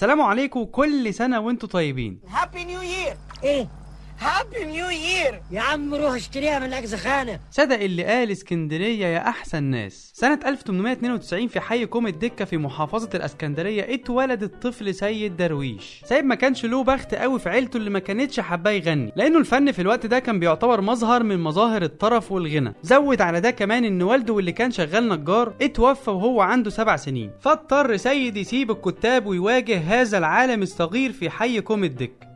سلام عليكم كل سنة وأنتم طيبين. happy new year إيه؟ happy new year يا عم روح اشتريها من اجزخانه صدق اللي قال اسكندرية يا أحسن ناس. سنة 1892 في حي كوم الدكة في محافظة الإسكندرية اتولد الطفل سيد درويش. سيد ما كانش له بخت قوي في عيلته اللي ما كانتش حباه يغني. لأنه الفن في الوقت ده كان بيعتبر مظهر من مظاهر الترف والغنى. زود على ده كمان إن والده اللي كان شغال نجار اتوفى وهو عنده سبع سنين. فاضطر سيد يسيب الكتاب ويواجه هذا العالم الصغير في حي كوم الدكة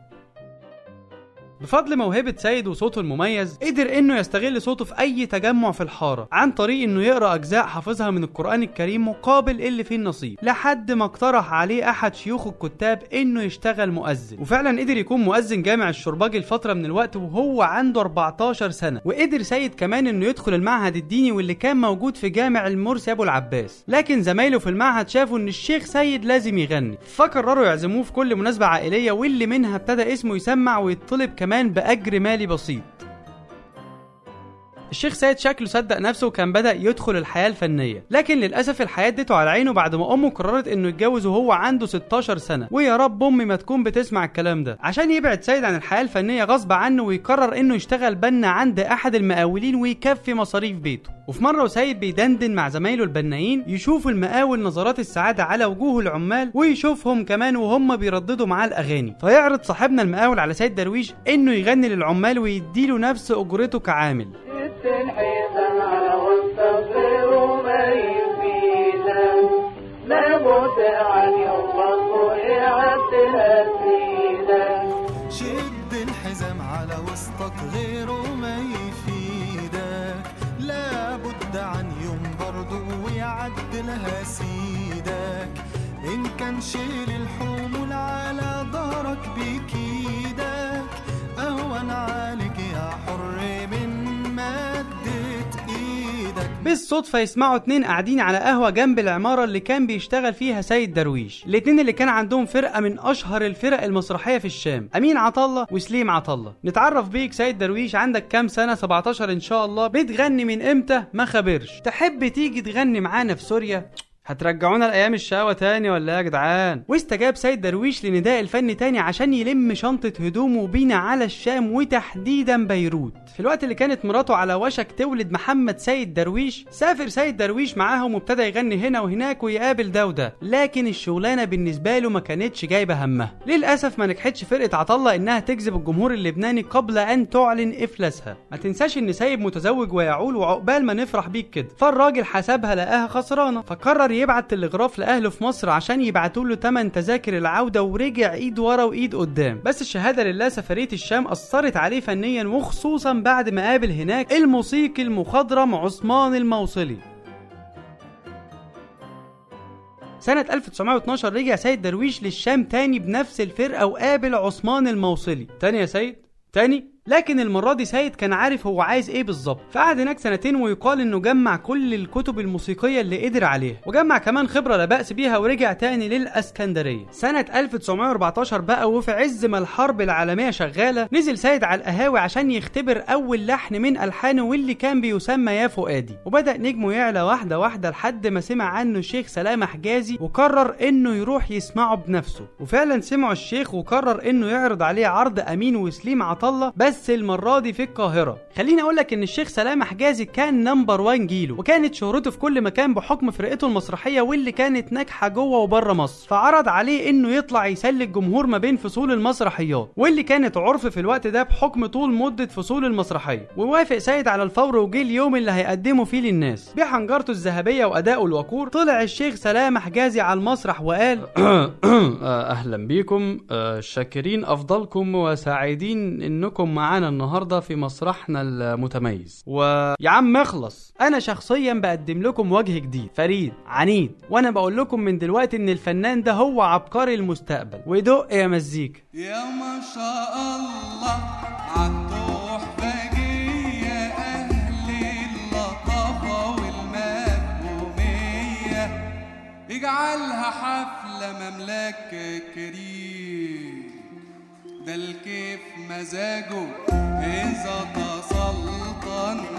بفضل موهبة سيد وصوته المميز قدر إنه يستغل صوته في أي تجمع في الحارة عن طريق إنه يقرأ أجزاء حافظها من القرآن الكريم مقابل اللي فيه النصيب لحد ما اقترح عليه أحد شيوخ الكتاب إنه يشتغل مؤذن. وفعلا قدر يكون مؤذن جامع الشرباجي لفترة من الوقت وهو عنده 14 سنة. وقدر سيد كمان إنه يدخل المعهد الديني واللي كان موجود في جامع المرسي أبو العباس. لكن زمايله في المعهد شافوا إن الشيخ سيد لازم يغني. فقرروا يعزموه في كل مناسبة عائلية واللي منها ابتدى اسمه يسمع ويطلب كمان بأجر مالي بسيط. الشيخ سيد شكله صدق نفسه وكان بدأ يدخل الحياة الفنية. لكن للأسف الحياة ادته على عينه بعد ما أمه قررت إنه يتجوز وهو عنده 16 سنة. ويا رب أمي ما تكون بتسمع الكلام ده. عشان يبعد سيد عن الحياة الفنية غصب عنه ويقرر إنه يشتغل بنا عند أحد المقاولين ويكفي مصاريف بيته. وفي مرة وسيد بيدندن مع زمايله البنايين يشوفوا المقاول نظرات السعادة على وجوه العمال ويشوفهم كمان وهم بيرددوا معاه الأغاني. فيعرض صاحبنا المقاول على سيد درويش إنه يغني للعمال ويديله نفس أجرته كعامل. كان شيل الحمول على ظهرك بكيدك أهون عليك يا حر من مدت إيدك. بالصدفة يسمعوا اتنين قاعدين على قهوة جنب العمارة اللي كان بيشتغل فيها سيد درويش. الاتنين اللي كان عندهم فرقة من أشهر الفرق المسرحية في الشام أمين عطلة وسليم عطلة نتعرف بيك سيد درويش عندك كام سنة؟ 17 إن شاء الله. بتغني من إمتى؟ ما خبرش. تحب تيجي تغني معانا في سوريا؟ هترجعونا لأيام الشقاوة تاني ولا إيه يا جدعان؟ واستجاب سيد درويش لنداء الفن تاني عشان يلم شنطة هدومه بينا على الشام وتحديدا بيروت. في الوقت اللي كانت مراته على وشك تولد محمد سيد درويش سافر سيد درويش معاهم وابتدى يغني هنا وهناك ويقابل ده وده. لكن الشغلانة بالنسبة له ما كانتش جايبة همها. للأسف ما نجحتش فرقة عطلة إنها تجذب الجمهور اللبناني قبل أن تعلن إفلاسها. ما تنساش إن سيد متزوج ويعول وعقبال ما نفرح بيك كده. فالراجل حسبها لقاها خسرانة. فقرر يبعت تلغراف لأهله في مصر عشان يبعتوا له 8 تذاكر العودة ورجع إيد ورا وإيد قدام. بس الشهادة لله سفرية الشام أثرت عليه فنيا وخصوصا بعد ما قابل هناك الموسيقي المخضرم عثمان الموصلي. سنة 1912 رجع سيد درويش للشام تاني بنفس الفرقة وقابل عثمان الموصلي. تاني يا سيد؟ تاني؟ لكن المرة دي سيد كان عارف هو عايز إيه بالظبط. فقعد هناك سنتين ويقال إنه جمع كل الكتب الموسيقية اللي قدر عليها وجمع كمان خبرة لا بأس بيها ورجع تاني للأسكندرية. سنة 1914 بقى وفي عز ما الحرب العالمية شغالة نزل سيد على القهاوي عشان يختبر أول لحن من ألحانه واللي كان بيسمى يا فؤادي. وبدأ نجمه يعلى واحدة واحدة لحد ما سمع عنه الشيخ سلامة حجازي وقرر إنه يروح يسمعه بنفسه. وفعلا سمعه الشيخ وقرر إنه يعرض عليه عرض أمين وسليم عطا الله بس المرة دي في القاهرة. خليني أقول لك إن الشيخ سلامة حجازي كان number 1 جيله. وكانت شهرته في كل مكان بحكم فرقته المسرحية واللي كانت ناجحة جوه وبره مصر. فعرض عليه إنه يطلع يسلي الجمهور ما بين فصول المسرحيات واللي كانت عرف في الوقت ده بحكم طول مدة فصول المسرحية. ووافق سيد على الفور وجه اليوم اللي هيقدمه فيه للناس. بحنجرته الذهبية وادائه الوقور طلع الشيخ سلامة حجازي على المسرح وقال أهلا بيكم آه، شاكرين أفضالكم وسعيدين إنكم معانا النهارده في مسرحنا المتميز. ويا عم اخلص أنا شخصيا بقدم لكم وجه جديد. فريد عنيد وأنا بقول لكم من دلوقتي إن الفنان ده هو عبقري المستقبل. ودق يا مزيكا. يا ما شاء الله اللطافة والمفهومية اجعلها حفلة مملاك كريم ده الكيف مزاجه إذا تسلطن.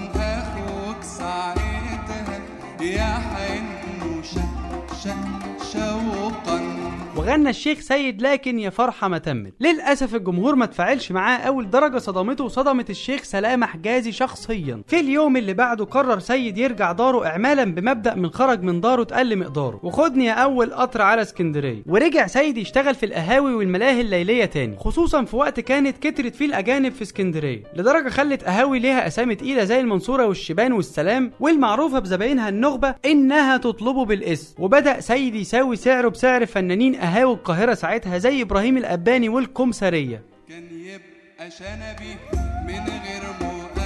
وغنى الشيخ سيد لكن يا فرحة ما تمت. للأسف الجمهور ما تفاعلش معاه أول درجة صدمته وصدمت الشيخ سلامة حجازي شخصيا. في اليوم اللي بعده قرر سيد يرجع داره إعمالا بمبدأ من خرج من داره تقل مقداره وخدني يا أول قطر على اسكندرية. ورجع سيد يشتغل في القهاوي والملاهي الليلية تاني. خصوصا في وقت كانت كترت فيه الأجانب في اسكندرية. لدرجة خلت قهاوي ليها أسامي تقيلة زي المنصورة والشبان والسلام والمعروفة بزباينها النخبة إنها تطلبه بالاسم. وبدأ سيد يساوي سعره بسعر فنانين قهاوي القاهرة ساعتها زي إبراهيم الأباني والكمثرية كان يبقى شنبي من غير مؤاخذة.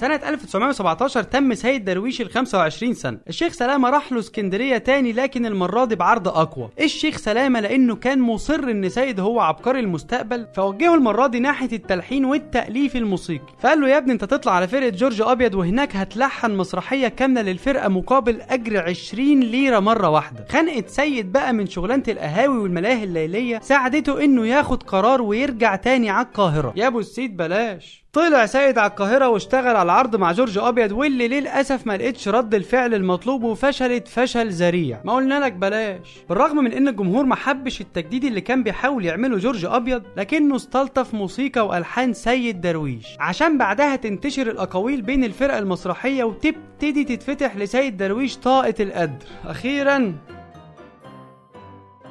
سنة 1917 تم سيد درويش ال 25 سنة، الشيخ سلامة راح له اسكندرية تاني لكن المرة دي بعرض أقوى، الشيخ سلامة لأنه كان مصر إن سيد هو عبقري المستقبل فوجهه المرة دي ناحية التلحين والتأليف الموسيقي، فقال له يا ابني أنت تطلع على فرقة جورج أبيض وهناك هتلحن مسرحية كاملة للفرقة مقابل أجر 20 ليرة مرة واحدة، خنقة سيد بقى من شغلانة القهاوي والملاهي الليلية ساعدته إنه ياخد قرار ويرجع تاني على القاهرة، يا أبو السيد بلاش. طلع سيد على القاهرة واشتغل على العرض مع جورج أبيض واللي للأسف ما لقيتش رد الفعل المطلوب وفشلت فشل ذريع. ما قلنا لك بلاش. بالرغم من إن الجمهور ما حبش التجديد اللي كان بيحاول يعمله جورج أبيض لكنه استلطف موسيقى وألحان سيد درويش. عشان بعدها تنتشر الأقاويل بين الفرقة المسرحية وتبتدي تتفتح لسيد درويش طاقة القدر. أخيرا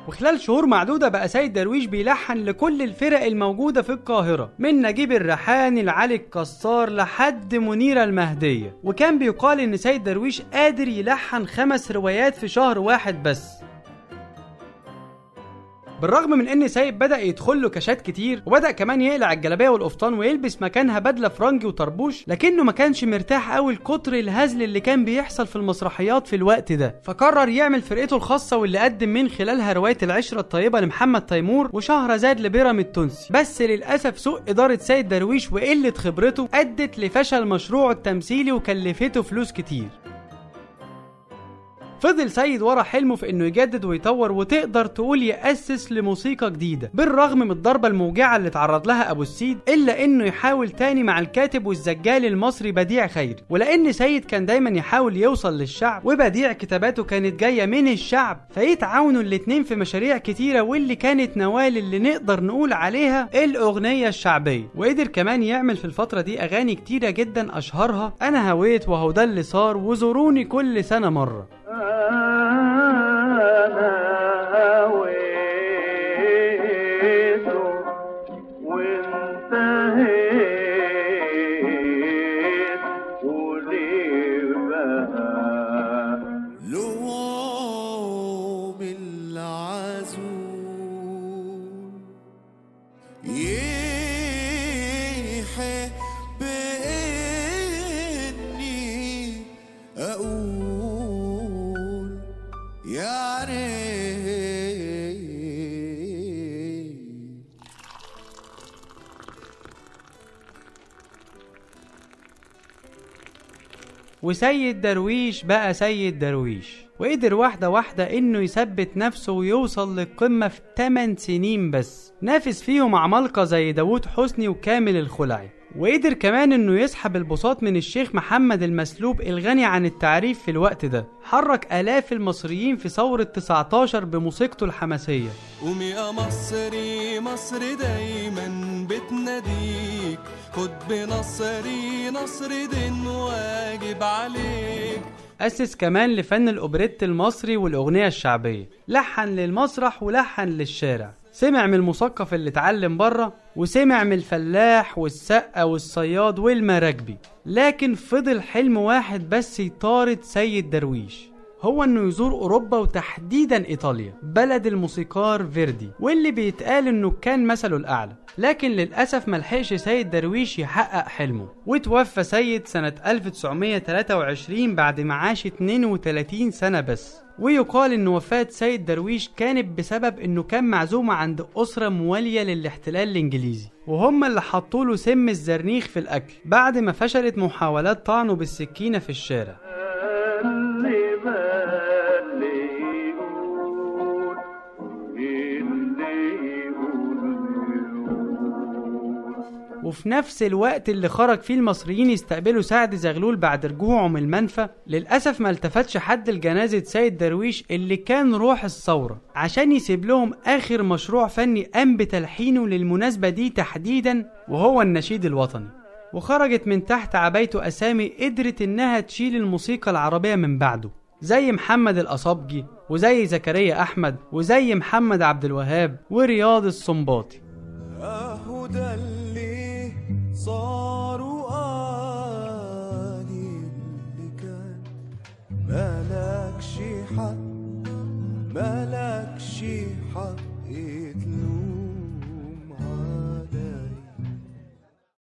وخلال شهور معدودة بقى سيد درويش بيلحن لكل الفرق الموجودة في القاهرة من نجيب الريحاني لعلي الكسار لحد منيرة المهدية. وكان بيقال إن سيد درويش قادر يلحن خمس روايات في شهر واحد بس. بالرغم من إن سيد بدأ يدخل له كاشات كتير وبدأ كمان يقلع الجلابية والقفطان ويلبس مكانها بدلة فرنجي وطربوش لكنه ما كانش مرتاح قوي لكتر الهزل اللي كان بيحصل في المسرحيات في الوقت ده. فقرر يعمل فرقته الخاصة واللي قدم من خلالها رواية العشرة الطيبة لمحمد تيمور وشهرزاد لبيرام التونسي. بس للأسف سوء إدارة سيد درويش وقلة خبرته أدت لفشل مشروعه التمثيلي وكلفته فلوس كتير. فضل سيد ورا حلمه في إنه يجدد ويطور وتقدر تقول يأسس لموسيقى جديدة بالرغم من الضربة الموجعة اللي اتعرض لها أبو السيد إلا إنه يحاول تاني مع الكاتب والزجال المصري بديع خيري ولأن سيد كان دايما يحاول يوصل للشعب وبديع كتاباته كانت جاية من الشعب فيتعاونوا الاتنين في مشاريع كتيرة واللي كانت نوال اللي نقدر نقول عليها الأغنية الشعبية. وقدر كمان يعمل في الفترة دي أغاني كتيرة جدا أشهرها أنا هويت وهو ده اللي صار وزوروني كل سنة مرة. أنا هويت وانتهيت وسيد درويش بقى سيد درويش وقدر واحدة واحدة إنه يثبت نفسه ويوصل للقمة في 8 سنين بس نافس فيهم عمالقة زي داوود حسني وكامل الخلعي وقدر كمان إنه يسحب البساط من الشيخ محمد المسلوب الغني عن التعريف في الوقت ده. حرك آلاف المصريين في ثورة 19 بموسيقته الحماسية. قوم يا مصري مصر دايما بتناديك. خد بنصري نصر دين واجب عليك. أسس كمان لفن الأوبريت المصري والأغنية الشعبية. لحن للمسرح ولحن للشارع. سمع من المثقف اللي اتعلم بره وسمع من الفلاح والسقة والصياد والمراكبي. لكن فضل حلم واحد بس يطارد سيد درويش. هو إنه يزور أوروبا وتحديدا إيطاليا بلد الموسيقار فيردي واللي بيتقال إنه كان مثله الأعلى. لكن للأسف ملحقش سيد درويش يحقق حلمه. وتوفى سيد سنة 1923 بعد ما عاش 32 سنة بس. ويقال إن وفاة سيد درويش كانت بسبب إنه كان معزوم عند أسرة موالية للاحتلال الإنجليزي وهم اللي حطوا له سم الزرنيخ في الأكل بعد ما فشلت محاولات طعنه بالسكينة في الشارع. وفي نفس الوقت اللي خرج فيه المصريين يستقبلوا سعد زغلول بعد رجوعه من المنفى للأسف ما التفتش حد لجنازة سيد درويش اللي كان روح الثورة عشان يسيب لهم آخر مشروع فني قام بتلحينه للمناسبة دي تحديدا وهو النشيد الوطني. وخرجت من تحت عبايته أسامي قدرت إنها تشيل الموسيقى العربية من بعده زي محمد الأصابجي وزي زكريا أحمد وزي محمد عبد الوهاب ورياض السنباطي اهو ده اللي صار وادي اللي كان مالكش حق مالكش حق.